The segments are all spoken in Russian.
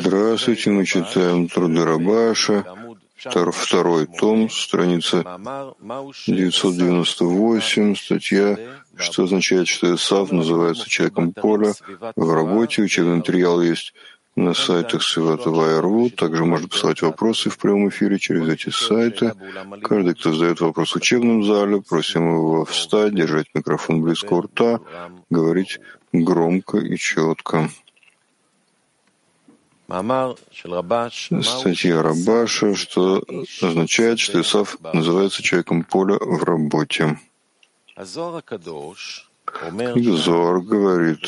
Здравствуйте, мы читаем труды Рабаша, второй том, страница 998, статья, что означает, что Исав называется человеком поля. В работе учебный материал есть на сайтах Святого РУ. Также можно посылать вопросы в прямом эфире через эти сайты. Каждый, кто задает вопрос в учебном зале, просим его встать, держать микрофон близко у рта, говорить громко и четко. Статья Рабаша, что означает, что Исав называется человеком поля в работе. Зор говорит,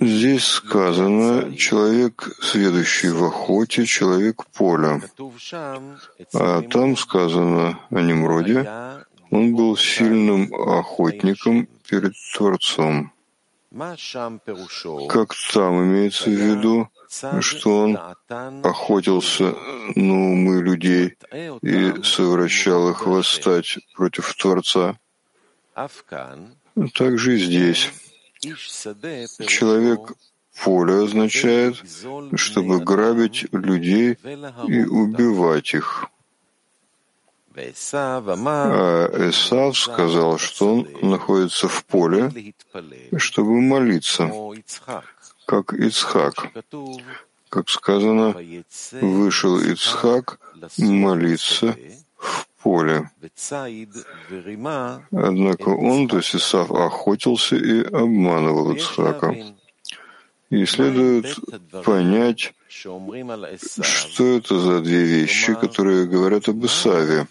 Здесь сказано «человек, сведущий в охоте, человек поля». А там сказано о Немроде «он был сильным охотником перед Творцом». Как там имеется в виду, что он охотился на умы людей и совращал их восстать против Творца? Также и здесь. Человек поля означает, чтобы грабить людей и убивать их. А Эсав сказал, что он находится в поле, чтобы молиться, как Ицхак. Как сказано, вышел Ицхак молиться в поле. Однако он, то есть Исав, охотился и обманывал Ицхака. И следует понять, что это за две вещи, которые говорят об Исаве.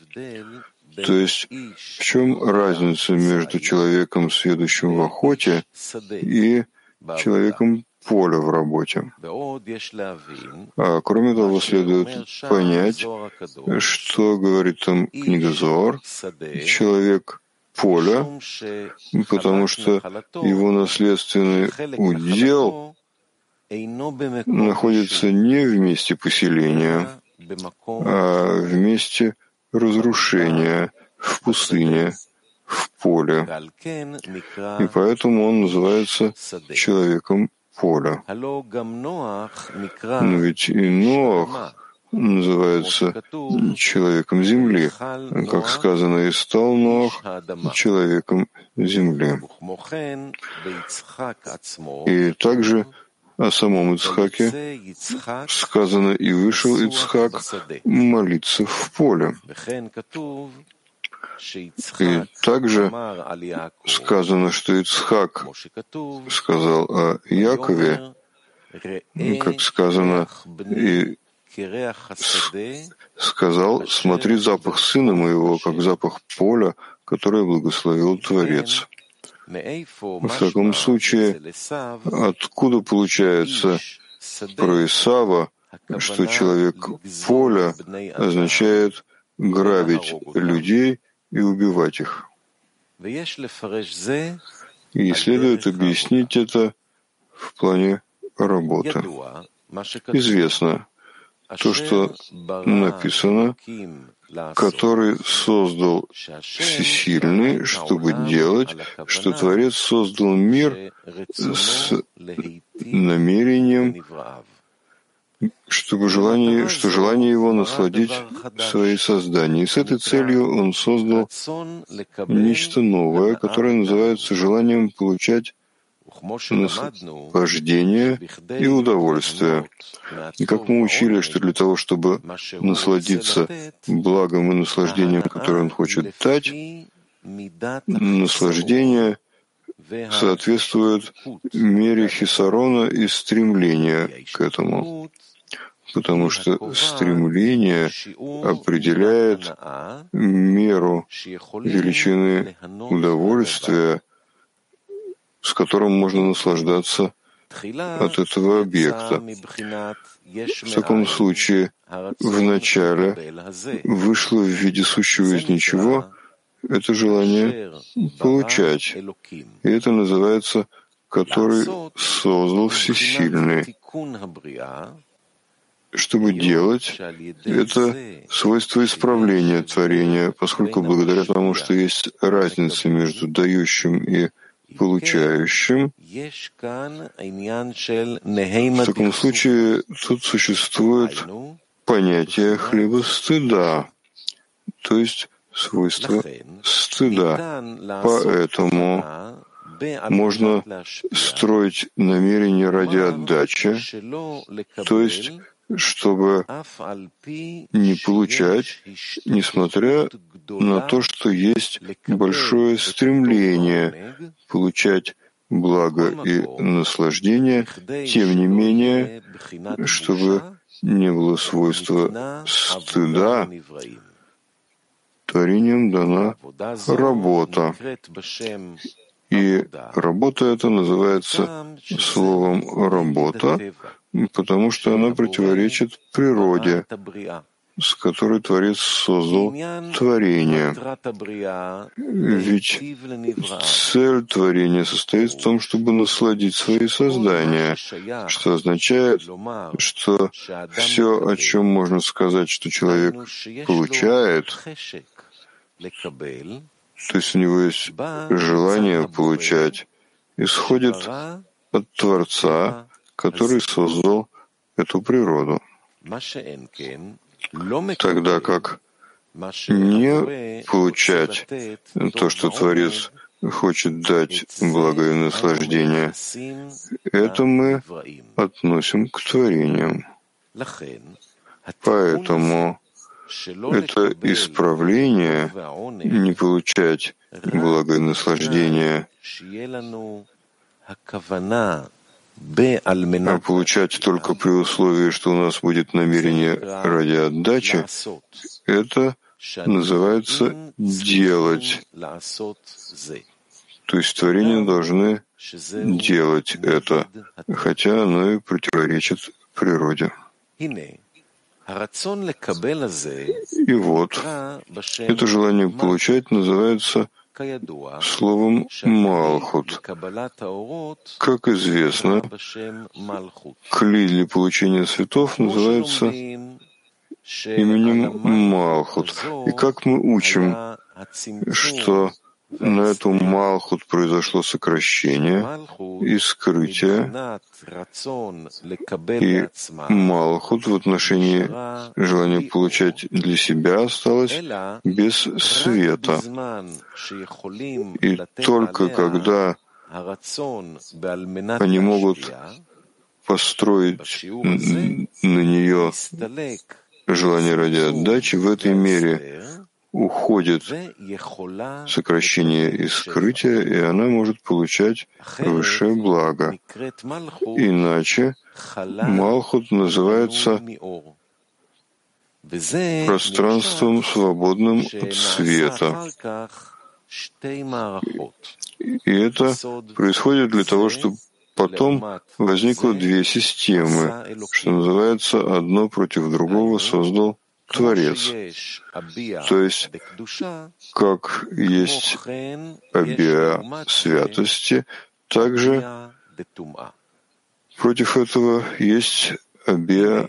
То есть в чем разница между человеком, следующим в охоте, и человеком поля в работе. А кроме того, следует понять, что говорит там книга Зор, человек поля, потому что его наследственный удел находится не в месте поселения, а в месте разрушения, в пустыне, в поле. И поэтому он называется человеком поля. Но ведь и Ноах называется человеком земли, как сказано, и стал Ноах человеком земли. И также о самом Ицхаке сказано, и вышел Ицхак молиться в поле. И также сказано, что Ицхак сказал о Якове, как сказано, и сказал, смотри запах сына моего, как запах поля, которое благословил Творец. В таком случае, откуда получается про Исава, что человек поля означает грабить людей и убивать их? И следует объяснить это в плане работы. Известно то, что написано который создал всесильный, чтобы делать, что Творец создал мир с намерением, чтобы желание, что желание его насладить свои создания. И с этой целью он создал нечто новое, которое называется желанием получать наслаждение и удовольствие. И как мы учили, что для того, чтобы насладиться благом и наслаждением, которое он хочет дать, наслаждение соответствует мере хисарона и стремления к этому. Потому что стремление определяет меру величины удовольствия, с которым можно наслаждаться от этого объекта. В таком случае, в начале вышло в виде сущего из ничего это желание получать. И это называется «который создал всесильный». Чтобы делать, это свойство исправления творения, поскольку благодаря тому, что есть разница между дающим и получающим, в таком случае тут существует понятие хлеба стыда, то есть свойство стыда. Поэтому можно строить намерение ради отдачи, то есть чтобы не получать, несмотря на то, что есть большое стремление получать благо и наслаждение, тем не менее, чтобы не было свойства стыда, творением дана работа. И работа эта называется словом «работа», потому что она противоречит природе, с которой Творец создал творение. Ведь цель творения состоит в том, чтобы насладить свои создания, что означает, что все, о чем можно сказать, что человек получает, то есть у него есть желание получать, исходит от Творца, который создал эту природу. Тогда как не получать то, что Творец хочет дать благо и наслаждение, это мы относим к творениям. Поэтому это исправление, не получать благо и наслаждение, а получать только при условии, что у нас будет намерение ради отдачи, это называется делать. То есть творения должны делать это, хотя оно и противоречит природе. И вот, это желание получать называется словом «малхут». Как известно, кли для получения цветов называется именем Малхут. И как мы учим, что на эту Малхут произошло сокращение и скрытие, и Малхут в отношении желания получать для себя осталось без света. И только когда они могут построить на нее желание ради отдачи, в этой мере уходит сокращение и скрытие, и она может получать высшее благо. Иначе Малхут называется пространством, свободным от света. И это происходит для того, чтобы потом возникло две системы, что называется, одно против другого создал Творец. То есть, как есть обиа святости, также против этого есть обиа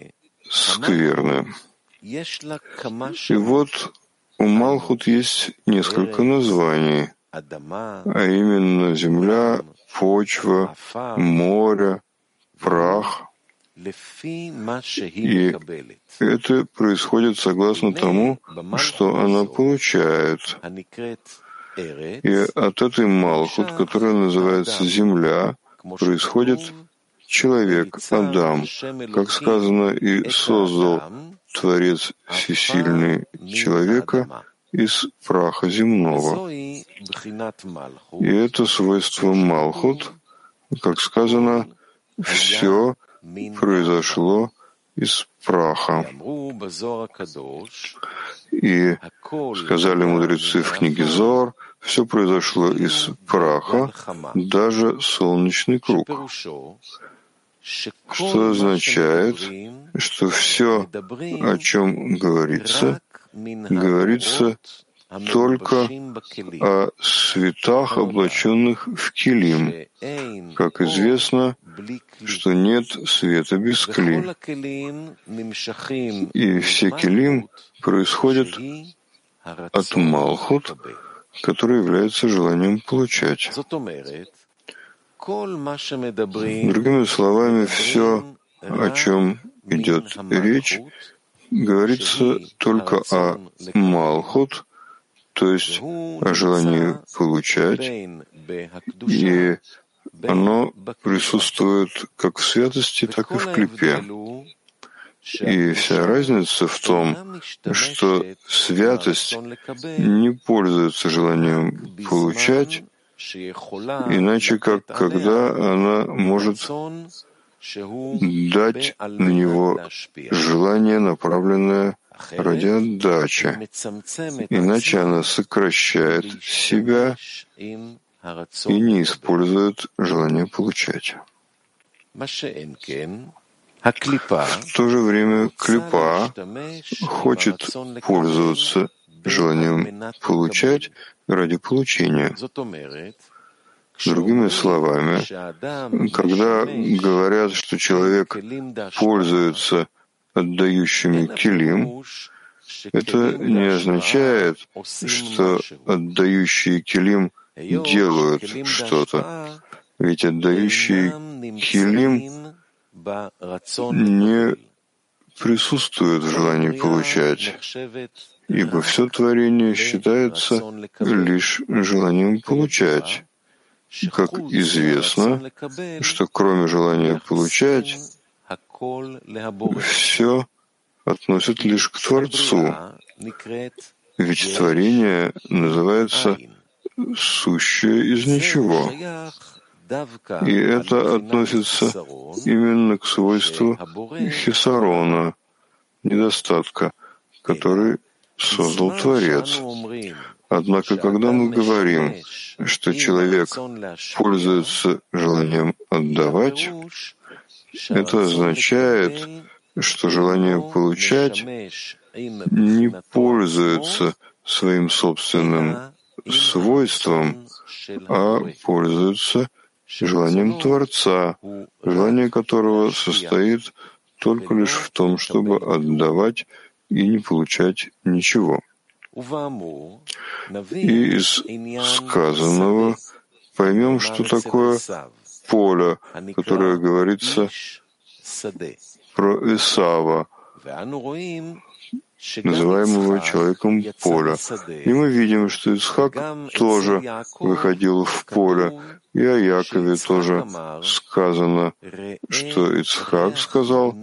скверны. И вот у Малхут есть несколько названий, а именно земля, почва, море, прах — и это происходит согласно тому, что она получает. И от этой Малхут, которая называется Земля, происходит человек, Адам. Как сказано, и создал Творец Всесильный человека из праха земного. И это свойство Малхут, как сказано, все произошло из праха. И сказали мудрецы в книге Зор, все произошло из праха, даже солнечный круг. Что означает, что все, о чем говорится, говорится только о светах, облаченных в килим. Как известно, что нет света без кли. И все килим происходят от Малхут, которое является желанием получать. Другими словами, все, о чем идет речь, говорится только о Малхут, то есть о желании получать, и оно присутствует как в святости, так и в клипе. И вся разница в том, что святость не пользуется желанием получать, иначе как когда она может дать на него желание, направленное ради отдачи. Иначе она сокращает себя и не использует желание получать. В то же время клипа хочет пользоваться желанием получать ради получения. Другими словами, когда говорят, что человек пользуется отдающими килим, это не означает, что отдающие килим делают что-то. Ведь отдающие килим не присутствуют в желании получать, ибо все творение считается лишь желанием получать. Как известно, что кроме желания получать, все относит лишь к Творцу, ведь творение называется «сущее из ничего». И это относится именно к свойству хисарона, недостатка, который создал Творец. Однако, когда мы говорим, что человек пользуется желанием отдавать, это означает, что желание получать не пользуется своим собственным свойством, а пользуется желанием Творца, желание которого состоит только лишь в том, чтобы отдавать и не получать ничего. И из сказанного поймем, что такое поле, которое говорится про Исава, называемого человеком поля. И мы видим, что Исхак тоже выходил в поле, и о Якове тоже сказано, что Ицхак сказал,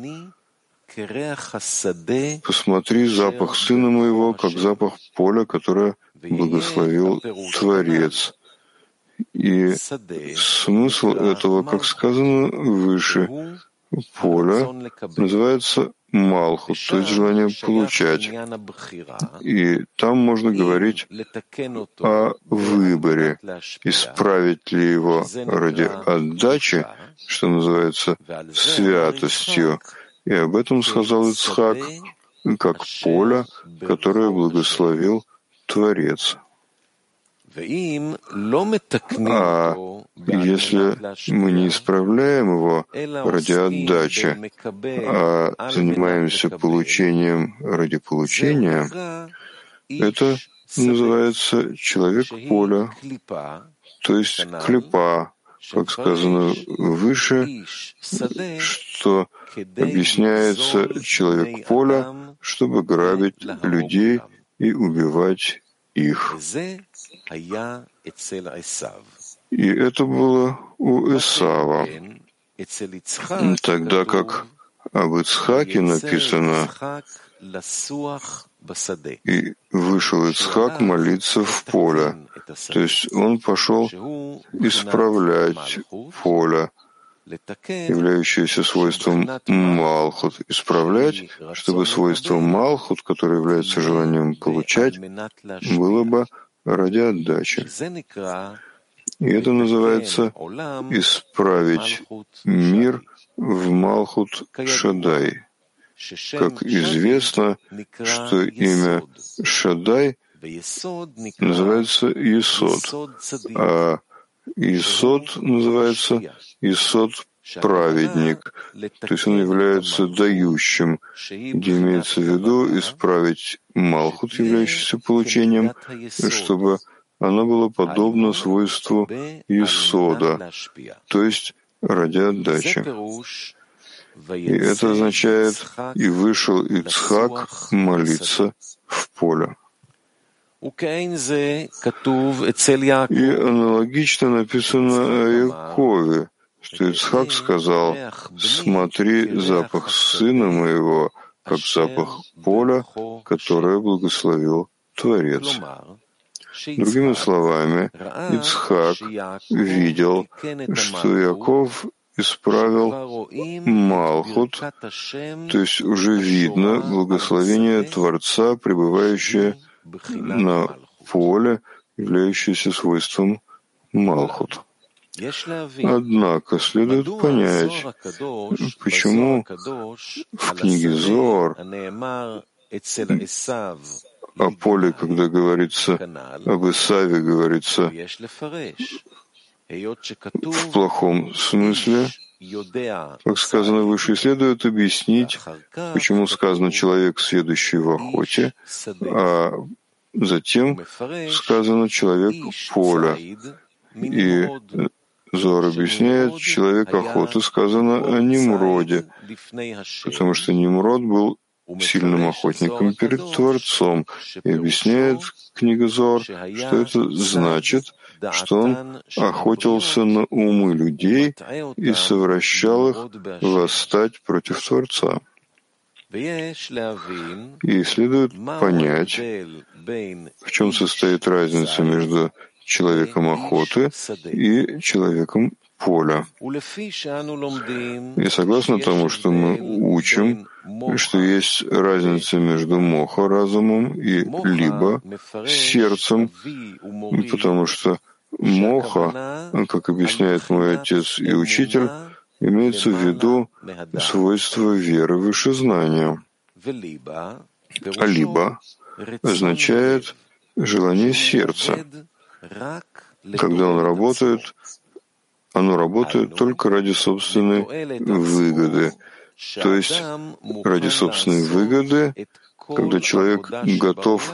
«Посмотри запах сына моего, как запах поля, которое благословил Творец». И смысл этого, как сказано выше, поля называется Малхут, то есть желание получать. И там можно говорить о выборе, исправить ли его ради отдачи, что называется святостью. И об этом сказал Ицхак, как поле, которое благословил Творец. А если мы не исправляем его ради отдачи, а занимаемся получением ради получения, это называется человек поля, то есть клепа, как сказано выше, что объясняется человек поля, чтобы грабить людей и убивать их. И это было у Исава, тогда как об Ицхаке написано «И вышел Ицхак молиться в поле», то есть он пошел исправлять поле, являющееся свойством Малхут, исправлять, чтобы свойство Малхут, которое является желанием получать, было бы ради отдачи. И это называется исправить мир в Малхут Шадай. Как известно, что имя Шадай называется Исод, а Исод называется Исод праведник, то есть он является дающим, где имеется в виду исправить Малхут, являющийся получением, чтобы оно было подобно свойству Исода, то есть ради отдачи. И это означает «и вышел Ицхак молиться в поле». И аналогично написано о Якове, что Ицхак сказал, «Смотри запах сына моего, как запах поля, которое благословил Творец». Другими словами, Ицхак видел, что Яков исправил Малхут, то есть уже видно благословение Творца, пребывающее на поле, являющееся свойством Малхут. Однако следует понять, почему в книге Зор о поле, когда говорится об Исаве, говорится в плохом смысле, как сказано выше, следует объяснить, почему сказано «человек, следующий в охоте», а затем сказано «человек поля». И Зор объясняет, человек охоты сказано о Немроде, потому что Немрод был сильным охотником перед Творцом, и объясняет книга Зор, что это значит, что он охотился на умы людей и совращал их восстать против Творца. И следует понять, в чем состоит разница между человеком охоты и человеком поля. И согласно тому, что мы учим, что есть разница между моха разумом и либо сердцем, потому что моха, как объясняет мой отец и учитель, имеется в виду свойство веры выше знания. А либо означает желание сердца. Когда он работает, оно работает только ради собственной выгоды. То есть ради собственной выгоды, когда человек готов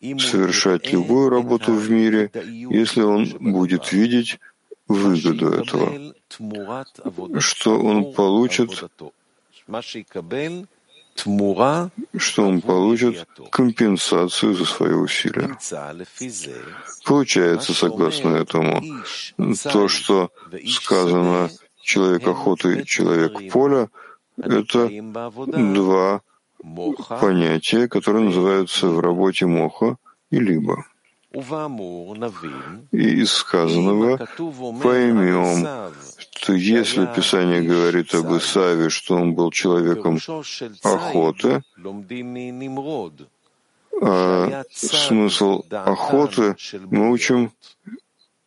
совершать любую работу в мире, если он будет видеть выгоду этого, что он получит что он получит компенсацию за свои усилия. Получается, согласно этому, то, что сказано «человек охоты» и «человек поля», это два понятия, которые называются в работе моха и либо. И из сказанного поймем, если Писание говорит об Исаве, что он был человеком охоты, а смысл охоты мы учим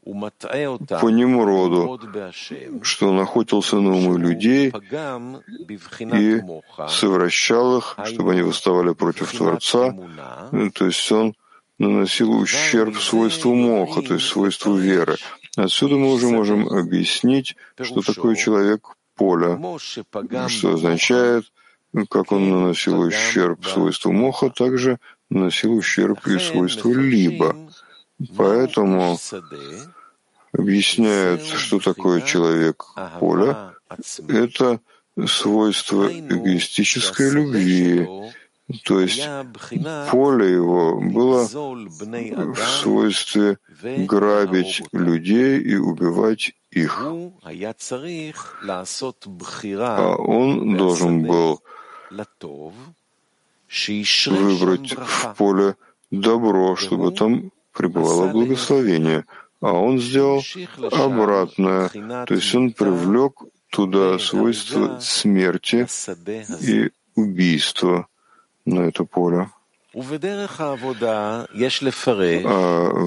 по Немроду, что он охотился на умы людей и совращал их, чтобы они восставали против Творца. То есть он наносил ущерб свойству моха, то есть свойству веры. Отсюда мы уже можем объяснить, что такое человек поля, что означает, как он наносил ущерб свойству моха, также наносил ущерб и свойству либо. Поэтому объясняют, что такое человек поля. Это свойство эгоистической любви, то есть поле его было в свойстве грабить людей и убивать их. А он должен был выбрать в поле добро, чтобы там пребывало благословение. А он сделал обратное, то есть он привлек туда свойства смерти и убийства на это поле. А в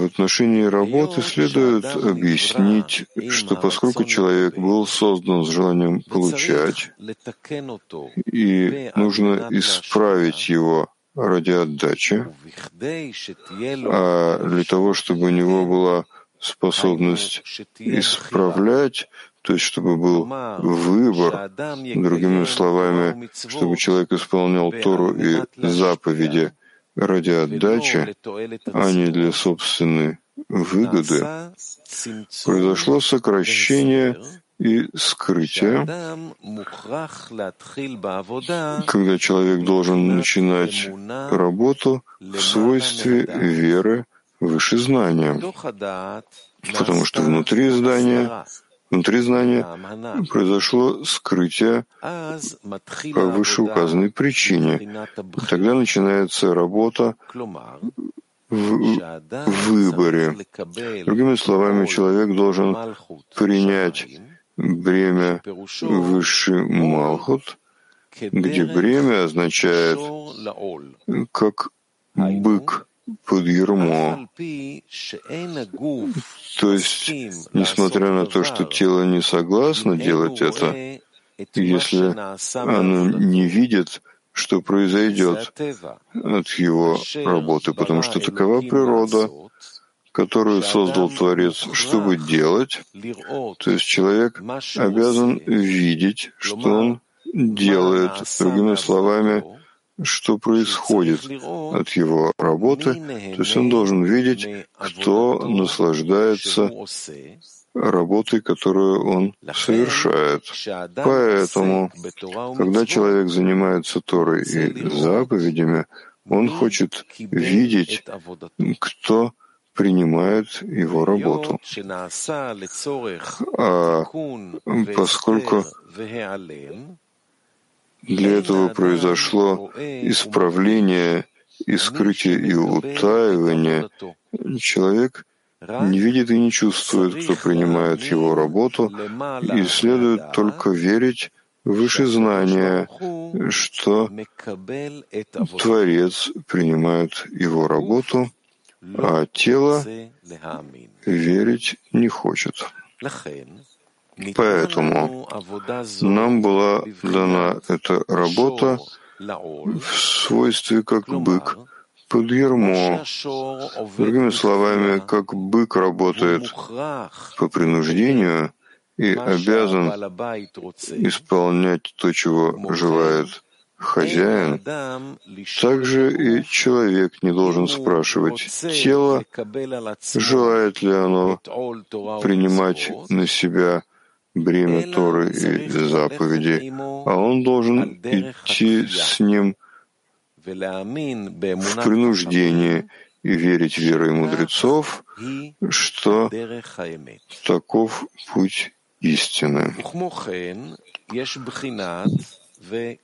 отношении работы следует объяснить, что поскольку человек был создан с желанием получать, и нужно исправить его ради отдачи, а для того, чтобы у него была способность исправлять, то есть чтобы был выбор, другими словами, чтобы человек исполнял Тору и заповеди ради отдачи, а не для собственной выгоды, произошло сокращение и скрытие, когда человек должен начинать работу в свойстве веры выше знания, потому что внутри здания Внутри знания произошло скрытие по вышеуказанной причине. Тогда начинается работа в выборе. Другими словами, человек должен принять бремя высший Малхут, где бремя означает как бык под ермо. То есть, несмотря на то, что тело не согласно делать это, если оно не видит, что произойдет от его работы, потому что такова природа, которую создал Творец, чтобы делать, то есть человек обязан видеть, что он делает, другими словами, что происходит от его работы, то есть он должен видеть, кто наслаждается работой, которую он совершает. Поэтому, когда человек занимается Торой и заповедями, он хочет видеть, кто принимает его работу. А поскольку для этого произошло исправление и скрытие и утаивание. Человек не видит и не чувствует, кто принимает его работу, и следует только верить выше знания, что Творец принимает его работу, а тело верить не хочет. Поэтому нам была дана эта работа в свойстве как бык под ермо. Другими словами, как бык работает по принуждению и обязан исполнять то, чего желает хозяин, также и человек не должен спрашивать тело, желает ли оно принимать на себя бремя Торы и заповеди, а он должен идти с ним в принуждении и верить верой мудрецов, что таков путь истины.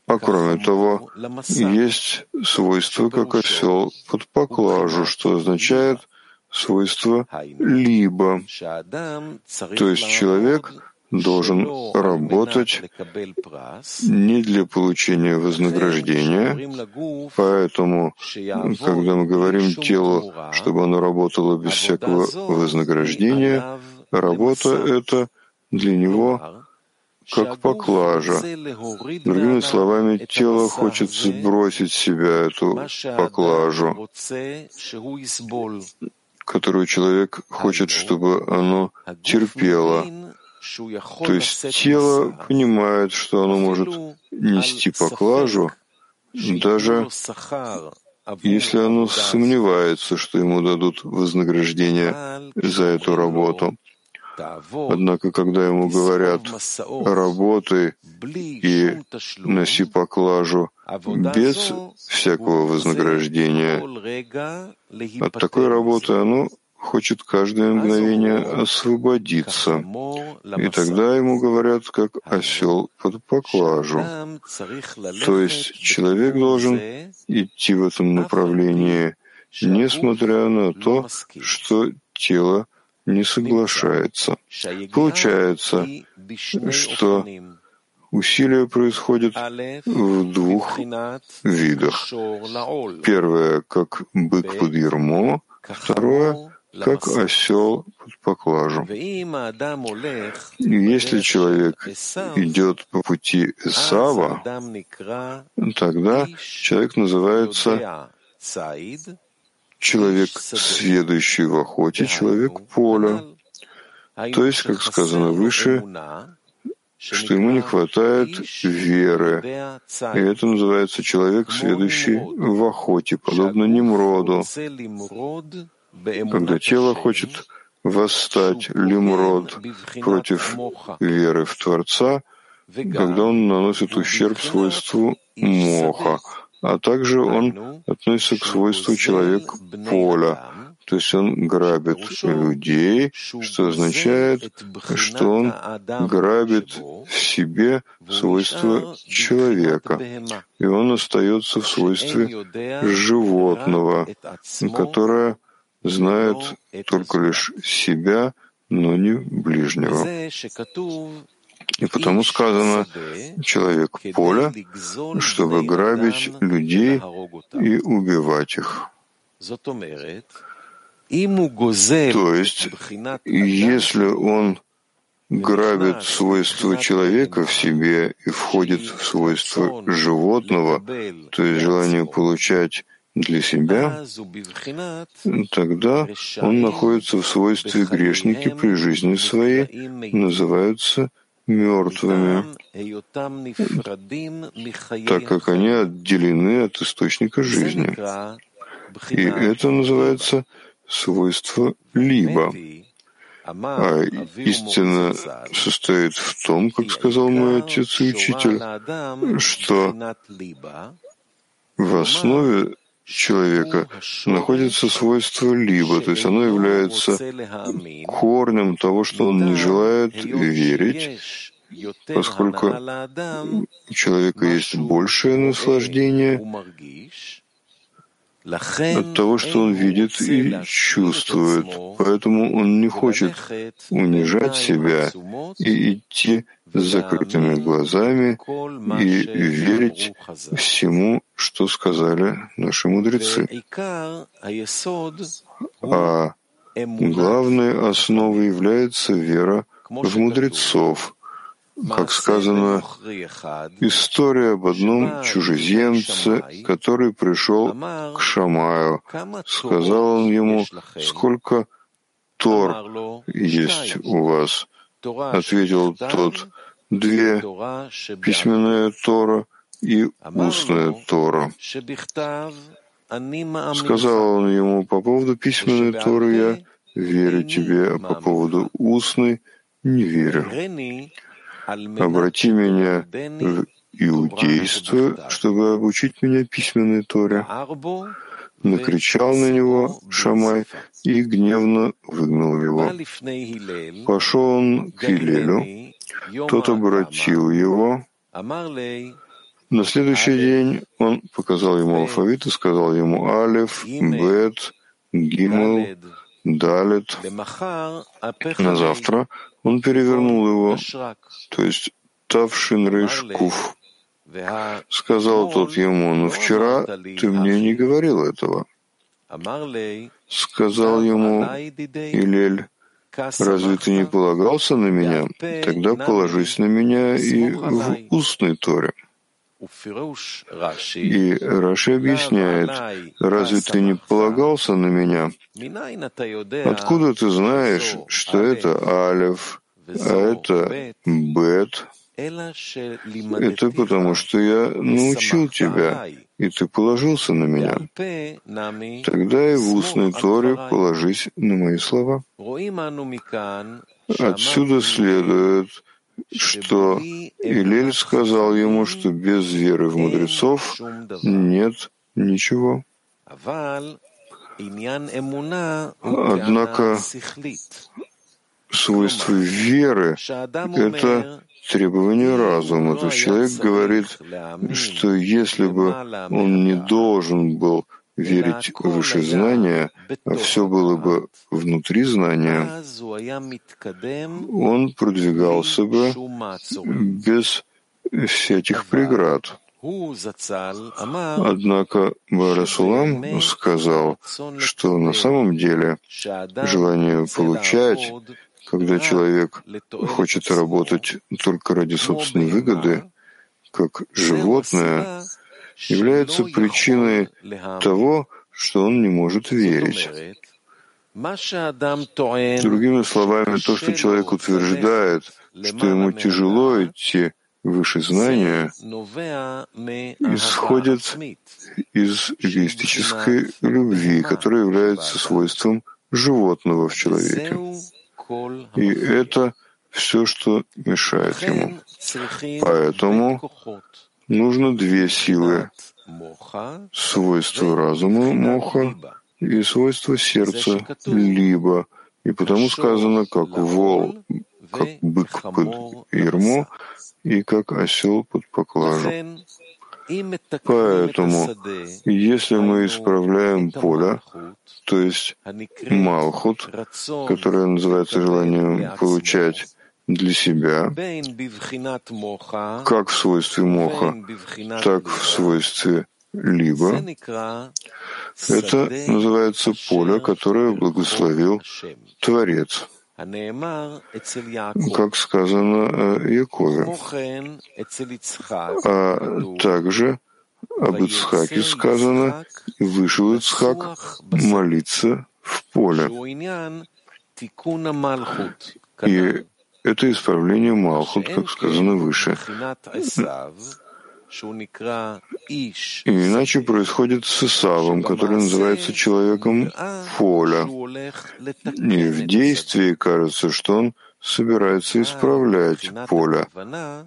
А кроме того, есть свойство, как осел под поклажу, что означает свойство «либо». То есть человек должен работать не для получения вознаграждения, поэтому, когда мы говорим телу, чтобы оно работало без всякого вознаграждения, работа эта для него как поклажа. Другими словами, тело хочет сбросить себя эту поклажу, которую человек хочет, чтобы оно терпело. То есть тело понимает, что оно может нести поклажу, даже если оно сомневается, что ему дадут вознаграждение за эту работу. Однако, когда ему говорят «работай и носи поклажу без всякого вознаграждения», от такой работы оно хочет каждое мгновение освободиться, и тогда ему говорят, как осел под поклажу. То есть человек должен идти в этом направлении, несмотря на то, что тело не соглашается. Получается, что усилия происходят в двух видах. Первое, как бык под ермо, второе, как осел под поклажу. Если человек идет по пути Исава, тогда человек называется человек, следующий в охоте, человек поля. То есть, как сказано выше, что ему не хватает веры. И это называется человек, следующий в охоте, подобно Немроду. Когда тело хочет восстать, Лимрод, против веры в Творца, когда он наносит ущерб свойству моха, а также он относится к свойству человек поля, то есть он грабит людей, что означает, что он грабит в себе свойства человека, и он остается в свойстве животного, которое знает только лишь себя, но не ближнего. И потому сказано «человек поля», чтобы грабить людей и убивать их. То есть, если он грабит свойства человека в себе и входит в свойства животного, то есть желание получать для себя, тогда он находится в свойстве грешники при жизни своей, называются мертвыми, так как они отделены от источника жизни. И это называется свойство «либо». А истина состоит в том, как сказал мой отец и учитель, что в основе человека находится свойство либо, то есть оно является корнем того, что он не желает верить, поскольку у человека есть большее наслаждение от того, что он видит и чувствует. Поэтому он не хочет унижать себя и идти с закрытыми глазами и верить всему, что сказали наши мудрецы. А главной основой является вера в мудрецов, как сказано, история об одном чужеземце, который пришел к Шамаю. Сказал он ему, сколько Тор есть у вас? Ответил тот, две, письменная Тора и устная Тора. Сказал он ему, по поводу письменной Торы я верю тебе, а по поводу устной не верю. Обрати меня в иудейство, чтобы обучить меня письменной Торе. Накричал на него Шамай и гневно выгнал его. Пошел он к Илелю, тот обратил его. На следующий день он показал ему алфавит и сказал ему Алев, Бет, Гимел, Далет. На завтра он перевернул его, то есть Тавшин Рейшкуф. Сказал тот ему, но вчера ты мне не говорил этого. Сказал ему Илель, разве ты не полагался на меня? Тогда положись на меня и в устной Торе. И Раши объясняет, разве ты не полагался на меня? Откуда ты знаешь, что это Алев, а это Бет? Это потому, что я научил тебя, и ты положился на меня. Тогда и в устной Торе положись на мои слова. Отсюда следует, что Илель сказал ему, что без веры в мудрецов нет ничего. Однако свойство веры — это требование разума. То есть человек говорит, что если бы он не должен был верить в высшее знание, а все было бы внутри знания, он продвигался бы без всяких преград. Однако Барасулам сказал, что на самом деле желание получать, когда человек хочет работать только ради собственной выгоды, как животное, является причиной того, что он не может верить. Другими словами, то, что человек утверждает, что ему тяжело идти выше знания, исходит из эгоистической любви, которая является свойством животного в человеке. И это все, что мешает ему. Поэтому нужно две силы — свойство разума моха и свойство сердца либо. И потому сказано, как вол, как бык под ермо и как осел под поклажу. Поэтому, если мы исправляем поле, то есть Малхут, которое называется желанием получать для себя, как в свойстве моха, так в свойстве либо, это называется поле, которое благословил Творец как сказано э, Якове. А также об Ицхаке сказано, вышел Ицхак молиться в поле. И это исправление Малхут, как сказано выше. Иначе происходит с Исавом, который называется человеком поля. И в действии кажется, что он собирается исправлять поле.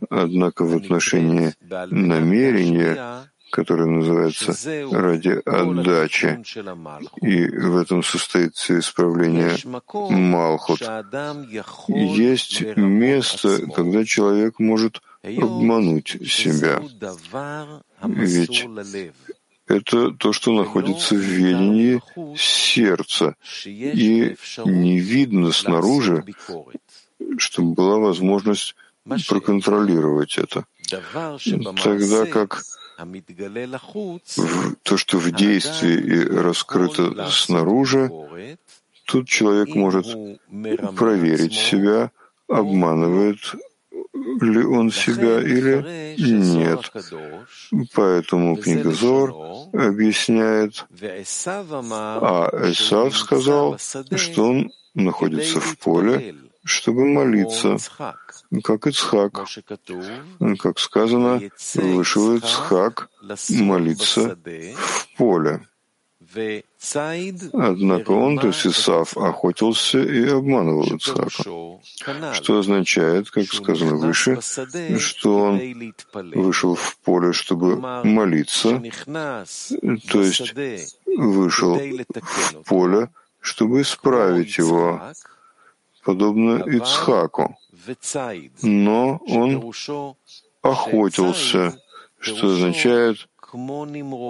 Однако в отношении намерения, которое называется ради отдачи, и в этом состоится исправление Малхут, есть место, когда человек может обмануть себя. Ведь это то, что находится в ведении сердца, и не видно снаружи, чтобы была возможность проконтролировать это. Тогда как то, что в действии и раскрыто снаружи, тут человек может проверить себя, обманывает ли он себя или нет. Поэтому книга Зор объясняет, а Эсав сказал, что он находится в поле, чтобы молиться, как Ицхак. Как сказано, вышел Ицхак молиться в поле. Однако он, то есть Исав, охотился и обманывал Ицхака, что означает, как сказано выше, что он вышел в поле, чтобы молиться, то есть вышел в поле, чтобы исправить его, подобно Ицхаку. Но он охотился, что означает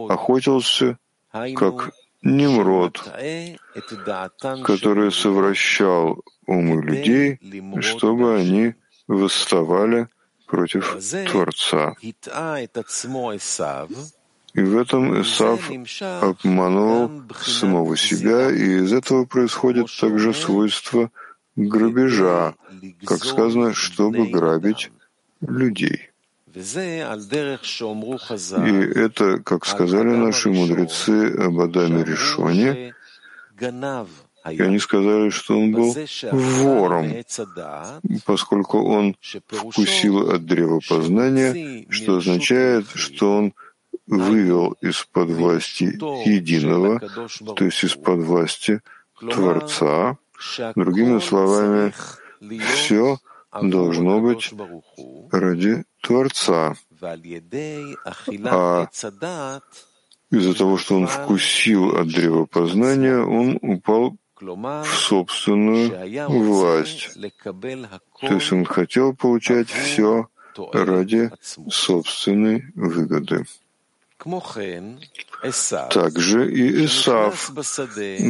охотился как Nimrod, который совращал умы людей, чтобы они восставали против Творца. И в этом Исав обманывал самого себя, и из этого происходит также свойство грабежа, как сказано, чтобы грабить людей. И это, как сказали наши мудрецы об Адаме Решоне, и они сказали, что он был вором, поскольку он вкусил от древа познания, что означает, что он вывел из-под власти единого, то есть из-под власти Творца. Другими словами, все должно быть ради Творца. А из-за того, что он вкусил от древа познания, он упал в собственную власть. То есть он хотел получать все ради собственной выгоды. Также и Исав,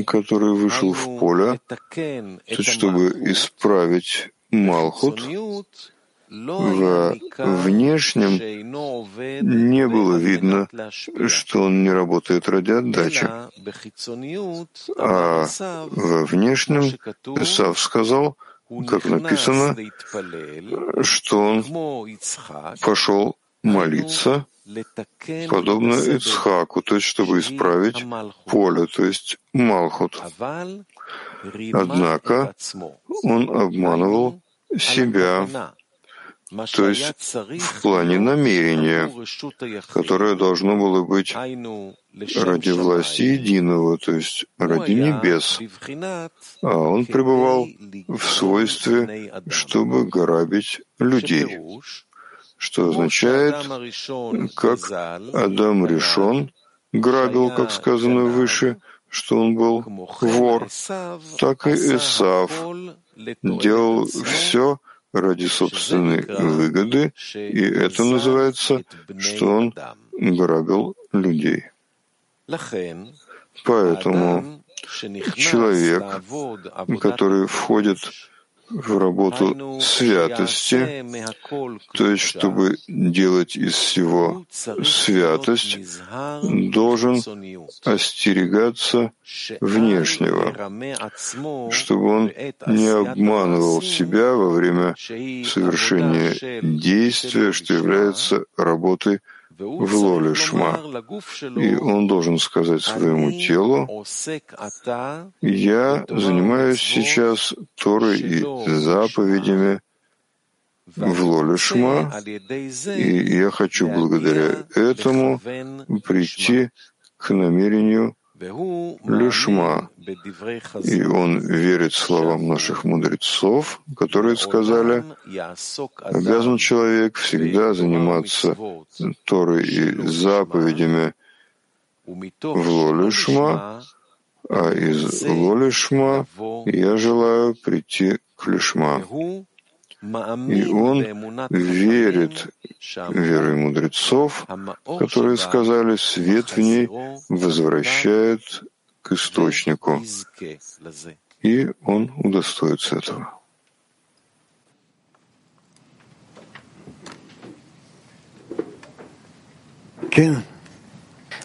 который вышел в поле, чтобы исправить Малхут в внешнем не было видно, что он не работает ради отдачи. А во внешнем Исав сказал, как написано, что он пошел молиться, подобно Ицхаку, то есть чтобы исправить поле, то есть Малхут. Однако он обманывал себя, то есть в плане намерения, которое должно было быть ради власти единого, то есть ради небес, а он пребывал в свойстве, чтобы грабить людей, что означает, как Адам решен грабил, как сказано выше, что он был вор, так и Исав делал все ради собственной выгоды, и это называется, что он грабил людей. Поэтому человек, который входит в работу святости, то есть чтобы делать из всего святость, должен остерегаться внешнего, чтобы он не обманывал себя во время совершения действия, что является работой в лоле шма. И он должен сказать своему телу, «Я занимаюсь сейчас Торой и заповедями в лоле шма, и я хочу благодаря этому прийти к намерению лишма. И он верит словам наших мудрецов, которые сказали, обязан человек всегда заниматься Торой и заповедями в лолишма, а из лолишма я желаю прийти к лишма. И он верит верой мудрецов, которые сказали, свет в ней возвращает к источнику, и он удостоится этого.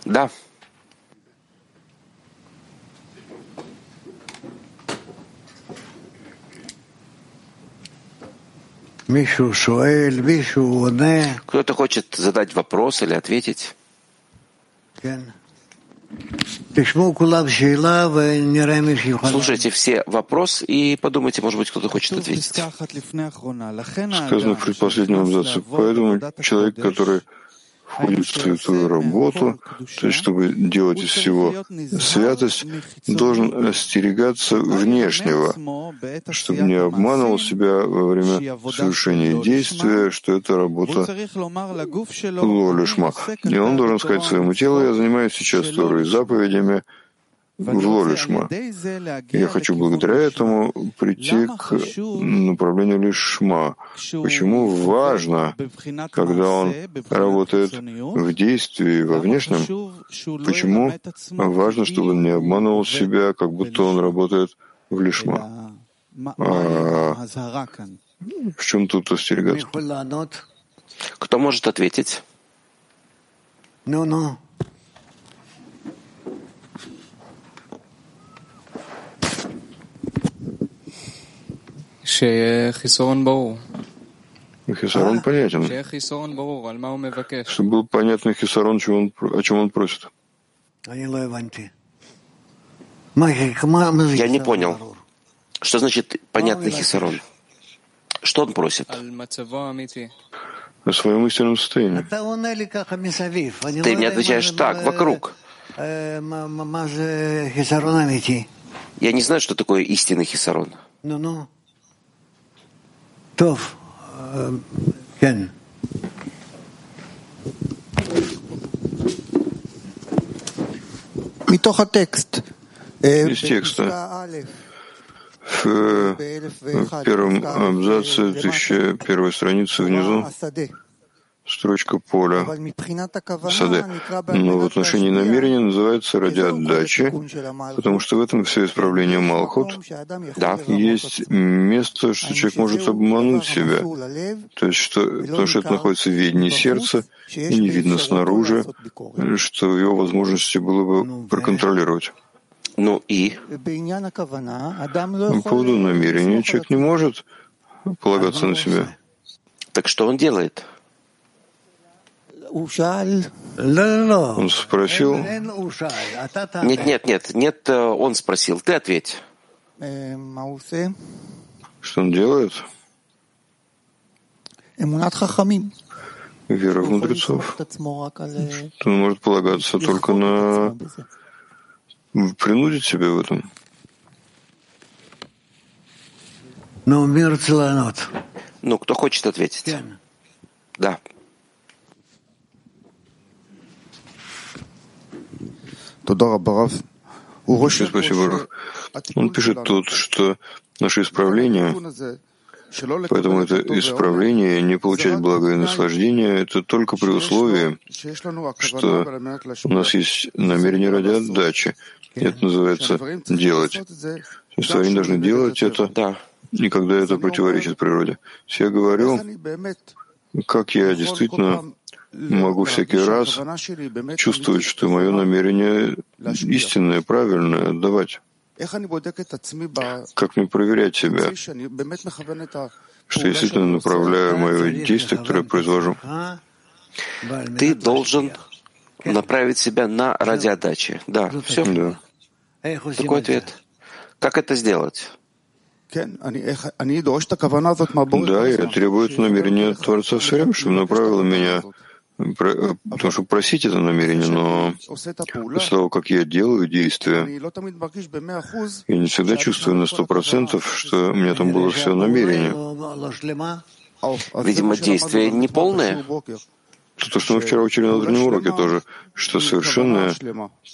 Да. Кто-то хочет задать вопрос или ответить? Слушайте все вопрос и подумайте, может быть, кто-то хочет ответить. Сказано в предпоследнем абзаце. Поэтому человек, который входит в святую работу, то есть чтобы делать из всего святость, должен остерегаться внешнего, чтобы не обманывал себя во время совершения действия, что это работа лолишма. И он должен сказать своему телу, я занимаюсь сейчас Торой заповедями, в Лолишма. Я хочу благодаря этому прийти к направлению Лишма. Почему важно, когда он работает в действии, во внешнем, почему важно, чтобы он не обманывал себя, как будто он работает в Лишма? А в чем тут остерегаться? Кто может ответить? Ну, ну. Хисарон понятен. Чтобы был понятный хисарон, чего он, о чем он просит. Я не понял. Что значит понятный хисарон? Что он просит? О своем истинном состоянии. Ты мне отвечаешь так, вокруг. Я не знаю, что такое истинный хисарон. טוב, כן. מתוך הטקסט. Из текста. В, в первом абзаце, тысяча первой страницы внизу, строчка поля в саде. Но в отношении намерения называется ради отдачи, потому что в этом все исправление Малхут. Да, есть место, что человек может обмануть себя. То есть, что, потому что это находится в ведении сердца и не видно снаружи, что его возможности было бы проконтролировать. Ну и? По поводу намерения человек не может полагаться на себя. Так что он делает? Он спросил. Нет, нет, нет, нет, он спросил. Ты ответь. Что он делает? Вера в мудрецов. Он может полагаться только на принудить себя в этом. Ну, кто хочет ответить? Да. Спасибо, Он пишет тут, что наше исправление, поэтому это исправление, не получать благое наслаждение, это только при условии, что у нас есть намерение ради отдачи. Это называется делать. Исправление должны делать это, да. и когда это противоречит природе. Я говорю, как я действительно могу всякий раз чувствовать, что мое намерение истинное, правильное, отдавать. Как мне проверять себя, что я действительно направляю мое действие, которое я произвожу? Ты должен направить себя на ради отдачи. Да, все. Да. Такой ответ. Как это сделать? Да, я требую намерения Творца все время, чтобы направило меня потому что просить это намерение, но после того, как я делаю действия, я не всегда чувствую на сто процентов, что у меня там было все намерение. Видимо, действие не полное. То, что мы вчера учили на утреннем уроке тоже, что совершенное,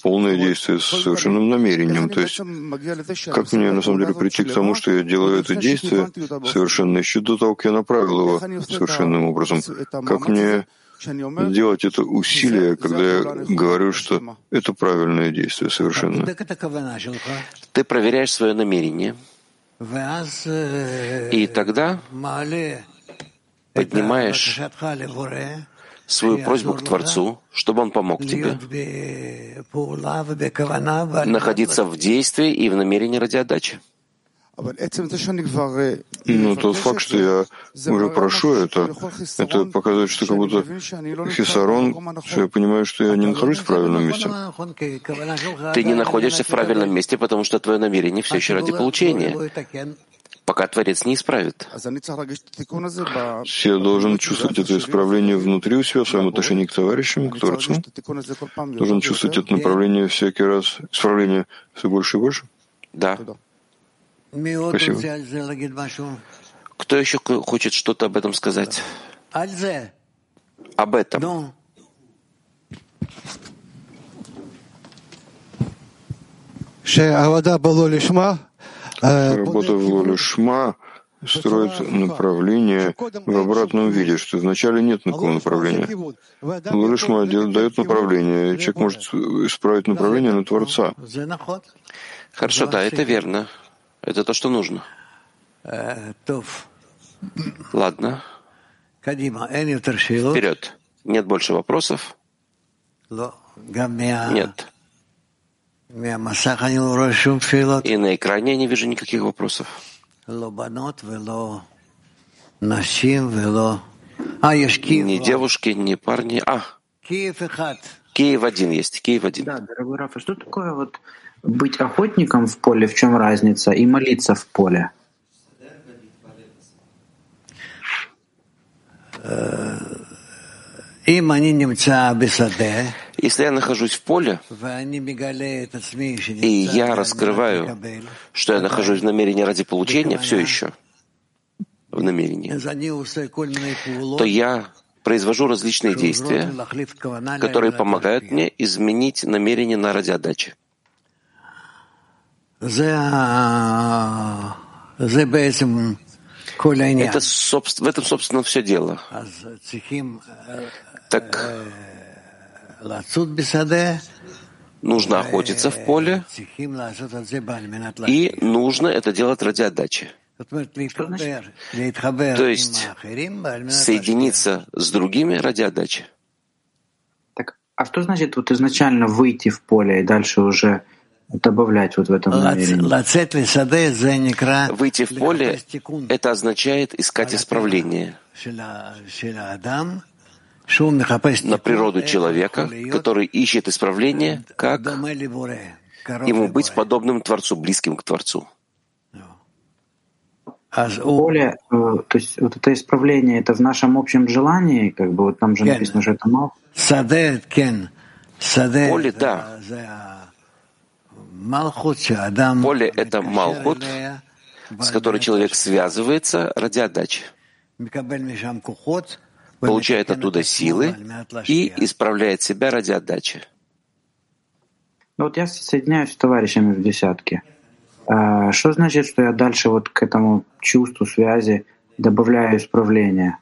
полное действие с совершенным намерением. То есть, как мне на самом деле прийти к тому, что я делаю это действие совершенно еще до того, как я направил его совершенным образом? Как мне делать это усилие, когда я говорю, что это правильное действие совершенно. Ты проверяешь свое намерение, и тогда поднимаешь свою просьбу к Творцу, чтобы Он помог тебе находиться в действии и в намерении ради отдачи. Но тот факт, что я уже прошу это, это показывает, что как будто хисарон, что я понимаю, что я не нахожусь в правильном месте. Ты не находишься в правильном месте, потому что твое намерение все еще ради получения, пока Творец не исправит. Я должен чувствовать это исправление внутри у себя, в своем отношении к товарищам, к Творцу. Должен чувствовать это направление всякий раз, исправление все больше и больше. Да. Спасибо. Кто еще хочет что-то об этом сказать? Об этом. Работа в Лоле Шма строит направление в обратном виде, что вначале нет никакого направления. Лолишма дает направление. Человек может исправить направление на Творца. Хорошо, да, это верно. Это то, что нужно. Ладно. Вперед. Нет больше вопросов? Нет. И на экране я не вижу никаких вопросов. Ни девушки, ни парни. А, Киев один есть. Киев один. Да, дорогой Рафа, что такое вот быть охотником в поле, в чем разница, и молиться в поле? Если я нахожусь в поле, и я раскрываю, что я нахожусь в намерении ради получения, все еще в намерении, то я произвожу различные действия, которые помогают мне изменить намерение на ради отдачи. Это, в этом, собственно, все дело. Так. нужно охотиться в поле, и нужно это делать ради отдачи. То есть соединиться с другими ради отдачи. Так, а что значит вот изначально выйти в поле и дальше уже добавлять вот в этом намерении. Выйти в поле — это означает искать исправление на природу человека, который ищет исправление, как ему быть подобным Творцу, близким к Творцу. поле, э, то есть вот это исправление, это в нашем общем желании, как бы вот там же написано, что это мал. Поле, да. Поле — это малхут, с которой человек связывается ради отдачи, получает оттуда силы и исправляет себя ради отдачи. Ну вот я соединяюсь с товарищами в десятке. А что значит, что я дальше вот к этому чувству связи добавляю исправление?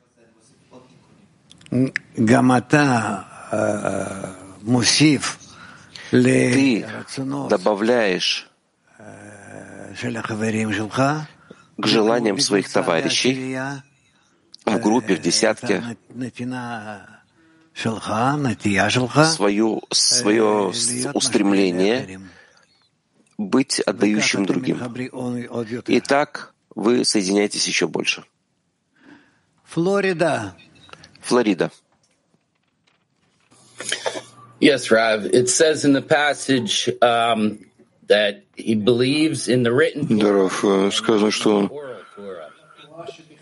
Гамата э, мусив ты добавляешь к желаниям своих товарищей в группе, в десятке, свою, свое устремление быть отдающим другим. И так вы соединяетесь еще больше. Флорида. Флорида. Yes, Rav. It says in the passage um, that he believes in the written Да, Рав, э, сказано, что он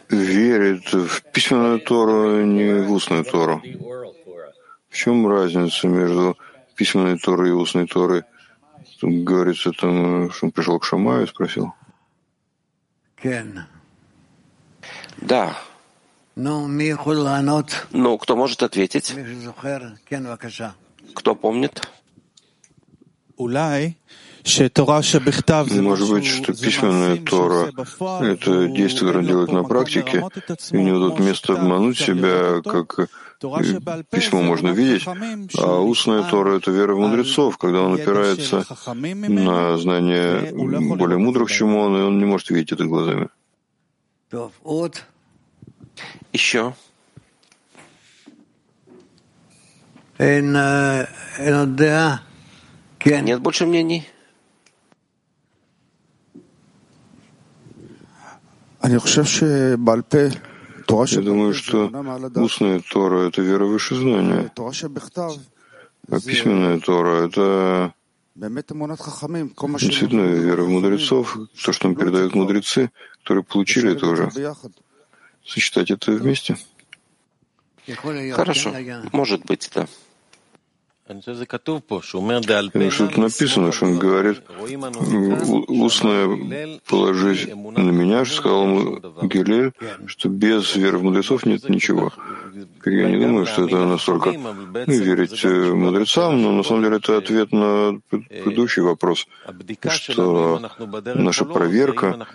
верит в письменную Тору, не в устную Тору. В чем разница между письменной Торой и устной Торой? Тут говорится, там, что он пришел к Шамаю, спросил. Да. Ну, кто может ответить? Кто помнит? Может быть, что письменная Тора — это действие, которое делает на практике, и у него тут место обмануть себя, как письмо можно видеть, а устная Тора — это вера в мудрецов, когда он опирается на знание более мудрых, чем он, и он не может видеть это глазами. Еще. Нет больше мнений? Я думаю, что устная Тора — это вера выше знания, а письменная Тора — это действительно вера в мудрецов, то, что нам передают мудрецы, которые получили это уже. Сочетать это вместе? Хорошо, может быть, да. Что тут написано, что он говорит, устное положить на меня, что сказал ему Гилель, что без веры в мудрецов нет ничего. Я не думаю, что это настолько ну, верить мудрецам, но на самом деле это ответ на предыдущий вопрос, что наша проверка,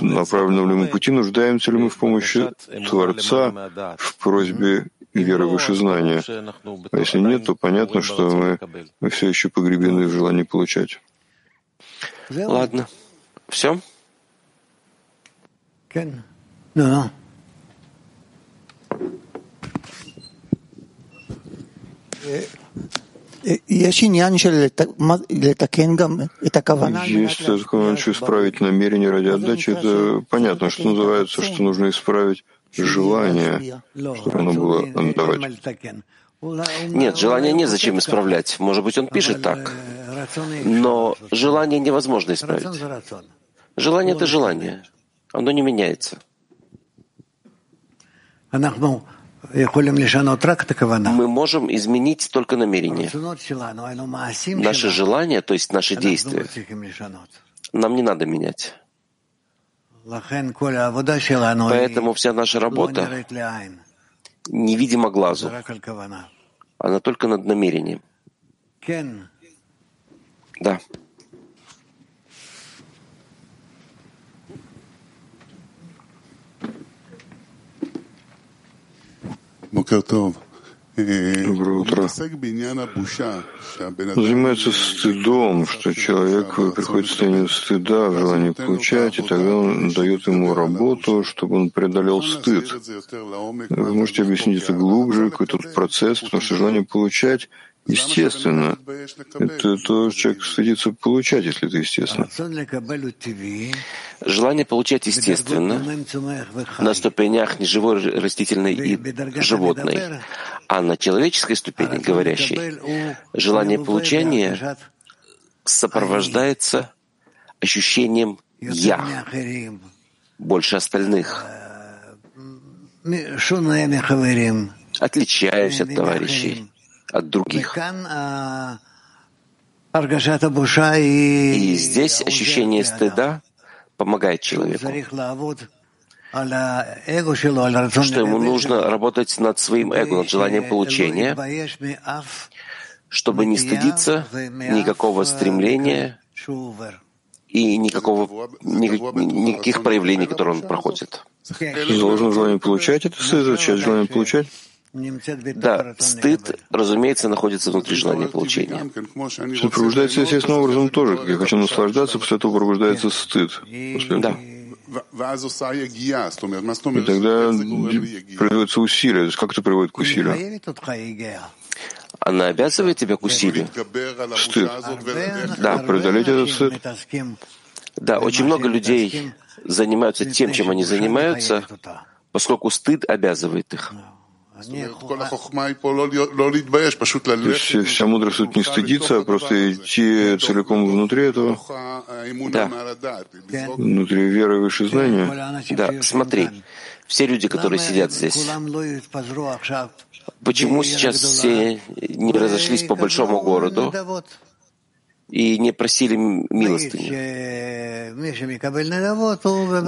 на правильном ли мы пути, нуждаемся ли мы в помощи Творца в просьбе веры выше знания. А если нет, то понятно, что мы, мы все еще погребены в желании получать. Ладно. Все? Да. Есть такое, что исправить намерение ради отдачи. Это понятно, что называется, что нужно исправить желание, чтобы оно было отдавать. Нет, желание незачем исправлять. Может быть, он пишет так. Но желание невозможно исправить. Желание — это желание. Оно не меняется. Мы можем изменить только намерение. Наше желание, то есть наши действия, нам не надо менять. Поэтому вся наша работа невидима глазу. Она только над намерением. Да. Доброе утро. Занимается стыдом, что человек приходит в состояние стыда, в желании получать, и тогда он дает ему работу, чтобы он преодолел стыд. Вы можете объяснить это глубже, какой тут процесс, потому что желание получать Естественно, это то, что человек стыдится получать, если это естественно. Желание получать естественно на ступенях неживой, растительной и животной, а на человеческой ступени, говорящей, желание получения сопровождается ощущением «я», больше остальных, отличаюсь от товарищей, от других. И здесь ощущение стыда помогает человеку, что ему нужно работать над своим эго, над желанием получения, чтобы не стыдиться никакого стремления и никакого, никаких проявлений, которые он проходит. Должен желание получать это изучать желание получать? Да, стыд, разумеется, находится внутри желания получения. Что пробуждается естественным образом тоже. Как я хочу наслаждаться, после этого пробуждается стыд. После да. И тогда производится усилие. То есть как это приводит к усилию? Она обязывает тебя к усилию. Стыд. Да, преодолеть этот стыд. Да, очень много людей занимаются тем, чем они занимаются, поскольку стыд обязывает их. То есть вся мудрость тут не стыдиться, а просто идти целиком внутри этого, да. внутри веры выше знания. Да, смотри, все люди, которые сидят здесь, почему сейчас все не разошлись по большому городу и не просили милостыню?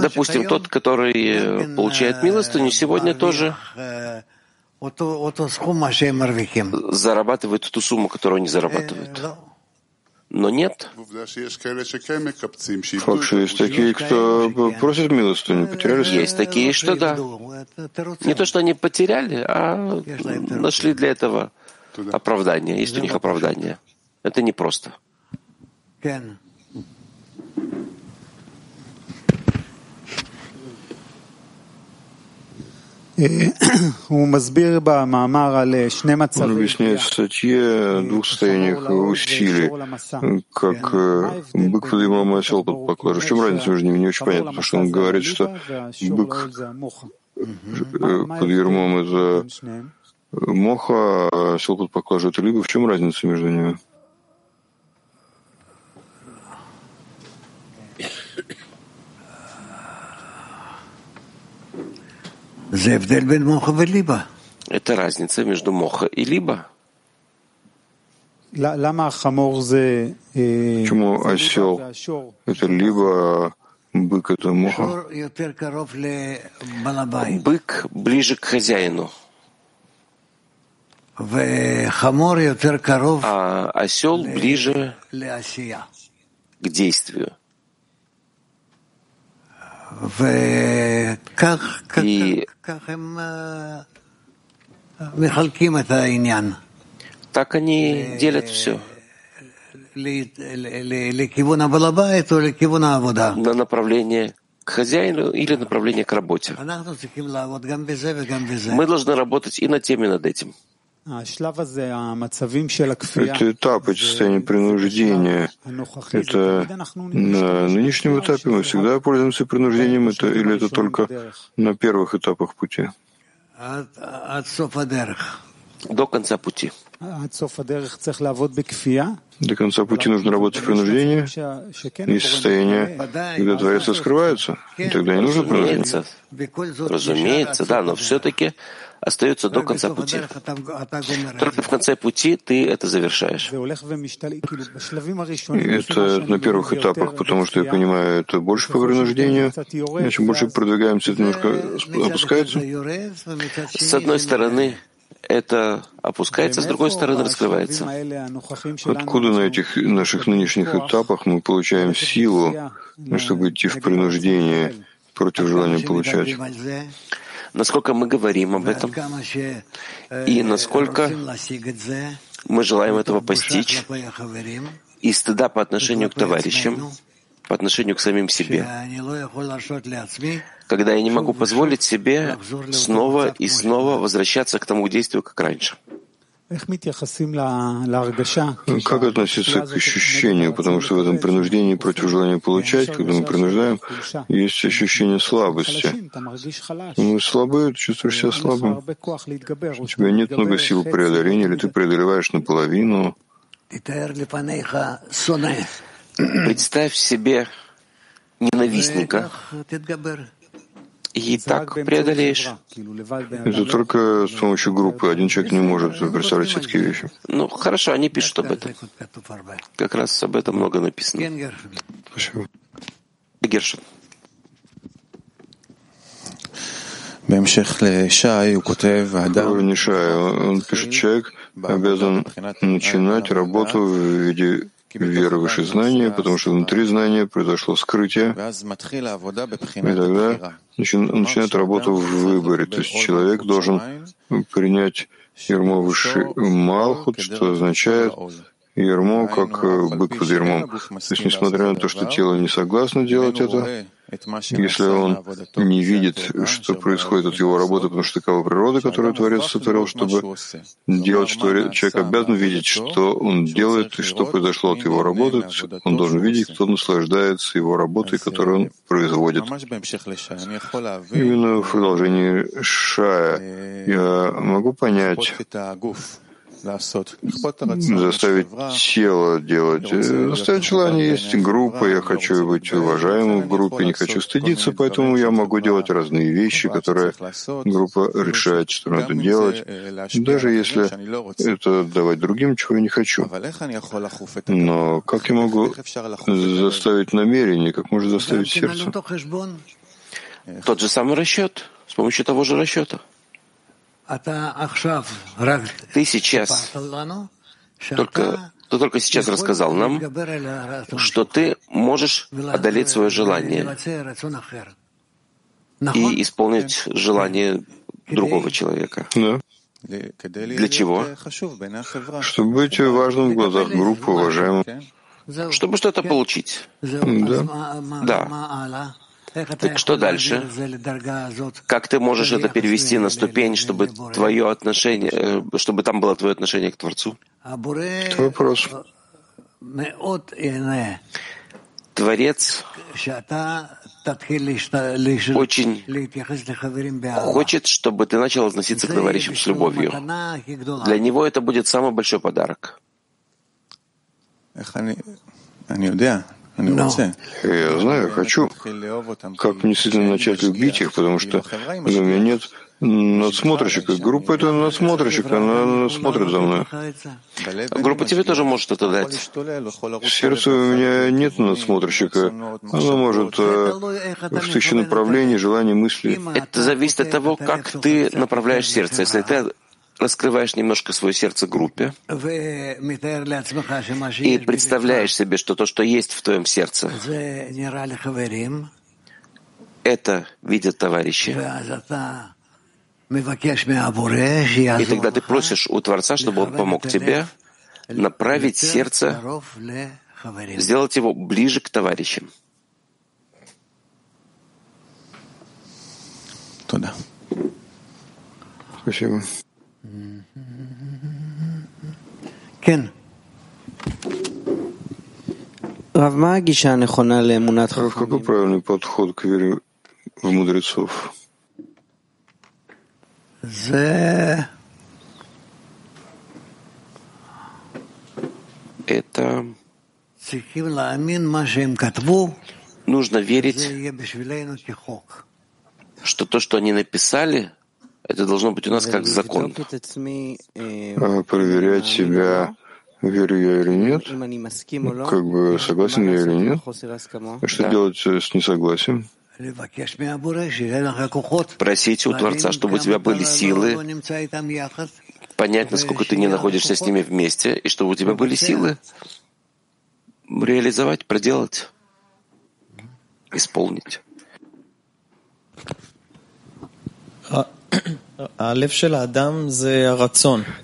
Допустим, тот, который получает милостыню, сегодня тоже зарабатывают ту сумму, которую они зарабатывают. Но нет. Факт, что есть такие, кто просит милостыню, потеряли Есть такие, что да. Не то, что они потеряли, а нашли для этого оправдание. Есть у них оправдание. Это непросто. Он объясняет в статье о двух состояниях усилий, как э, бык под ермом и осел под поклажей. В чем разница между ними? Не очень понятно, потому что он говорит, что бык э, под ермом — это моха, а осел под поклажей — это либо. В чем разница между ними? Это разница между моха и либо. Почему осел — это либо бык — это моха? Бык ближе к хозяину, а осел ближе к действию. И так они делят все. На направление к хозяину или направление к работе. Мы должны работать и над тем, и над этим. Это этап, эти состояния принуждения. Это на нынешнем этапе мы всегда пользуемся принуждением, это, или это только на первых этапах пути? До конца пути. До конца пути нужно работать в принуждении. Есть состояние, когда Творец скрывается, и тогда не нужно принуждение. Разумеется, да, но все-таки остается до конца пути. Только в конце пути ты это завершаешь. И это на первых этапах, потому что я понимаю, это больше по принуждению. И чем больше продвигаемся, это немножко опускается. С одной стороны, это опускается, с другой стороны раскрывается. Откуда на этих наших нынешних этапах мы получаем силу, чтобы идти в принуждение против желания получать? насколько мы говорим об этом и насколько мы желаем этого постичь, и стыда по отношению к товарищам, по отношению к самим себе, когда я не могу позволить себе снова и снова возвращаться к тому действию, как раньше. Как относиться к ощущению? Потому что в этом принуждении против желания получать, когда мы принуждаем, есть ощущение слабости. Мы слабы, ты чувствуешь себя слабым. У тебя нет много сил преодоления, или ты преодолеваешь наполовину. Представь себе ненавистника и так преодолеешь. Это только с помощью группы. Один человек не может представить все такие вещи. Ну, хорошо, они пишут об этом. Как раз об этом много написано. Спасибо. Гершин. Уровень Шая, он пишет, человек обязан начинать работу в виде веры выше знания, потому что внутри знания произошло скрытие, и тогда начинает работу в выборе. То есть человек должен принять ермо выше Малхут, что означает ермо как бык под ермом. То есть, несмотря на то, что тело не согласно делать это, если он не видит, что происходит от его работы, потому что такова природа, которую Творец сотворил, чтобы делать, что человек обязан видеть, что он делает и что произошло от его работы, он должен видеть, кто наслаждается его работой, которую он производит. Именно в продолжении Шая я могу понять, заставить тело делать. Заставить желание есть группа, я хочу быть уважаемым в группе, не хочу стыдиться, поэтому я могу делать разные вещи, которые группа решает, что надо делать, даже если это давать другим, чего я не хочу. Но как я могу заставить намерение, как можно заставить сердце? Тот же самый расчет, с помощью того же расчета. Ты сейчас только, ты только сейчас рассказал нам, что ты можешь одолеть свое желание и исполнить желание другого человека. Да. Для чего? Чтобы быть важным в глазах группы, уважаемым. Чтобы что-то получить. Да. Да. Так что дальше? Как ты можешь это перевести на ступень, чтобы твое отношение, э, чтобы там было твое отношение к Творцу? Вопрос. Творец очень хочет, чтобы ты начал относиться к товарищам с любовью. Для него это будет самый большой подарок. Я знаю, хочу. Как мне действительно начать любить их, потому что у меня нет надсмотрщика. Группа — это надсмотрщик, она смотрит за мной. Группа тебе тоже может это дать. В сердце у меня нет надсмотрщика. Она может э, в тысячи направлений, желаний, мыслей. Это зависит от того, как ты направляешь сердце. Если ты раскрываешь немножко свое сердце группе и представляешь себе, что то, что есть в твоем сердце, это видят товарищи. И тогда ты просишь у Творца, чтобы он помог тебе направить сердце, сделать его ближе к товарищам. Туда. Спасибо. Кен. Рав, какой правильный подход к вере в мудрецов? Это нужно верить, что то, что они написали, это должно быть у нас как закон. А проверять себя, верю я или нет, как бы согласен я или нет. А что да. делать с несогласием? Просить у Творца, чтобы у тебя были силы понять, насколько ты не находишься с ними вместе, и чтобы у тебя были силы реализовать, проделать, исполнить.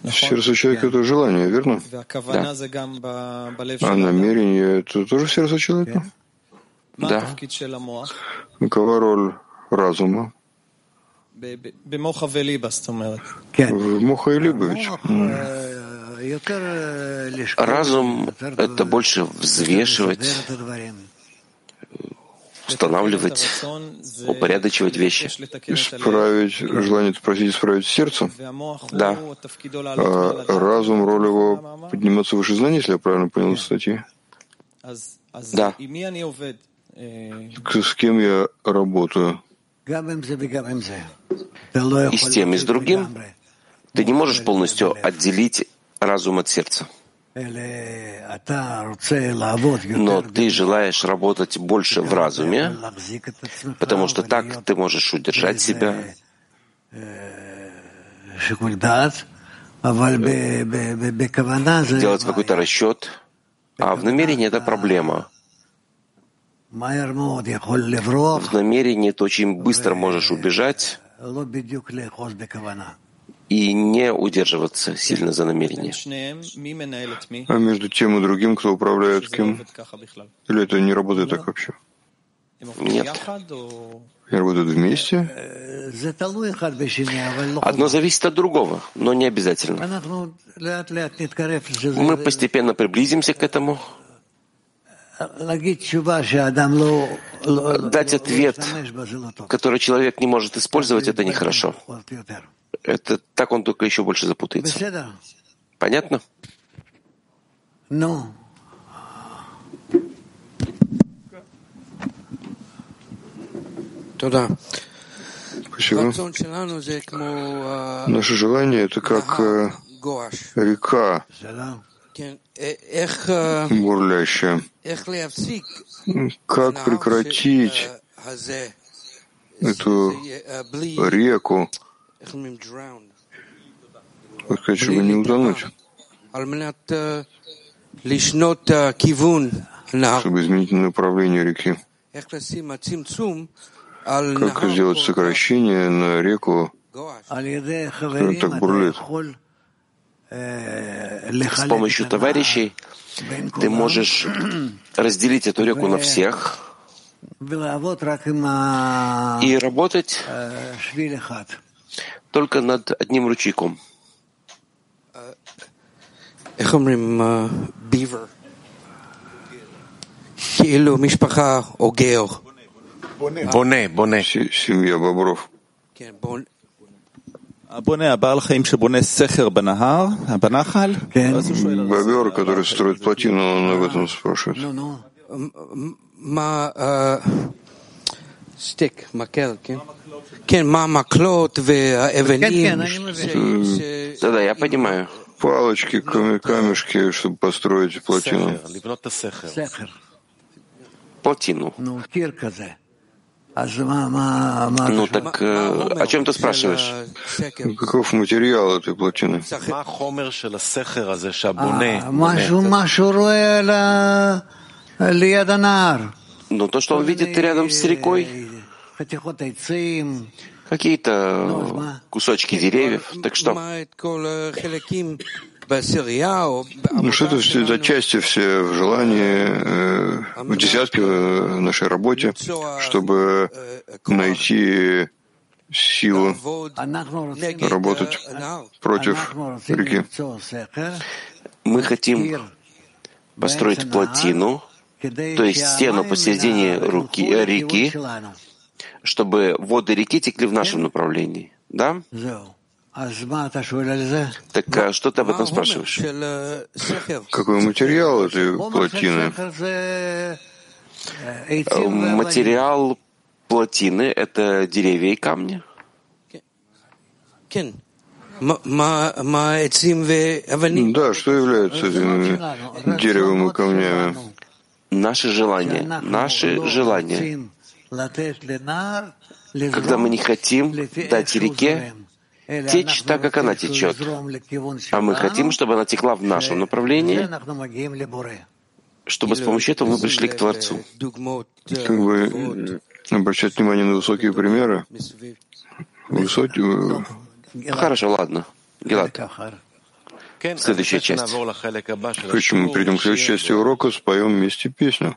Сердце человека — это желание, верно? Да. А намерение — это тоже сердце человека? Да. Какова роль разума? В моха и либович. Разум — это больше взвешивать, устанавливать, упорядочивать вещи. Исправить, желание спросить исправить сердце? Да. А разум, роль его подниматься выше знаний, если я правильно понял статьи? Да. С кем я работаю? И с тем, и с другим ты не можешь полностью отделить разум от сердца. Но ты желаешь работать больше в разуме, потому что так ты можешь удержать себя, делать какой-то расчет, а в намерении это проблема. В намерении ты очень быстро можешь убежать и не удерживаться сильно за намерение. А между тем и другим, кто управляет кем? Или это не работает так вообще? Нет. Они работают вместе? Одно зависит от другого, но не обязательно. Мы постепенно приблизимся к этому. Дать ответ, который человек не может использовать, это нехорошо. Это так он только еще больше запутается. Понятно? Ну. Спасибо. Наше желание — это как э, река, бурлящая. Как прекратить эту реку, сказать, чтобы не утонуть, чтобы изменить направление реки. Как сделать сокращение на реку, которая так бурлит? С помощью товарищей ты можешь разделить эту реку на всех и работать только над одним ручейком. Боне, боне. Семья бобров. Бобер, который строит плотину, он об этом спрашивает. Стик, макел, да-да, я понимаю. Палочки, камешки, чтобы построить плотину. Плотину. Ну так о чем ты спрашиваешь? Каков материал этой плотины? Ну то, что он видит рядом с рекой, какие-то кусочки деревьев. Так что? Ну что это все за части все в желании, э, в десятке в нашей работе, чтобы найти силу работать против реки. Мы хотим построить плотину, то есть стену посередине руки, реки, чтобы воды реки текли в нашем направлении. Да? Так а что ты об этом спрашиваешь? Какой материал этой плотины? Материал плотины — это деревья и камни. Да, что является деревом и камнями? Наши желания. Наши желания. Когда мы не хотим дать реке течь так, как она течет, а мы хотим, чтобы она текла в нашем направлении, чтобы с помощью этого мы пришли к Творцу. Как бы обращать внимание на высокие примеры. Высокие... Хорошо, ладно. Гелат. Следующая часть. Почему мы придем к следующей части урока, споем вместе песню.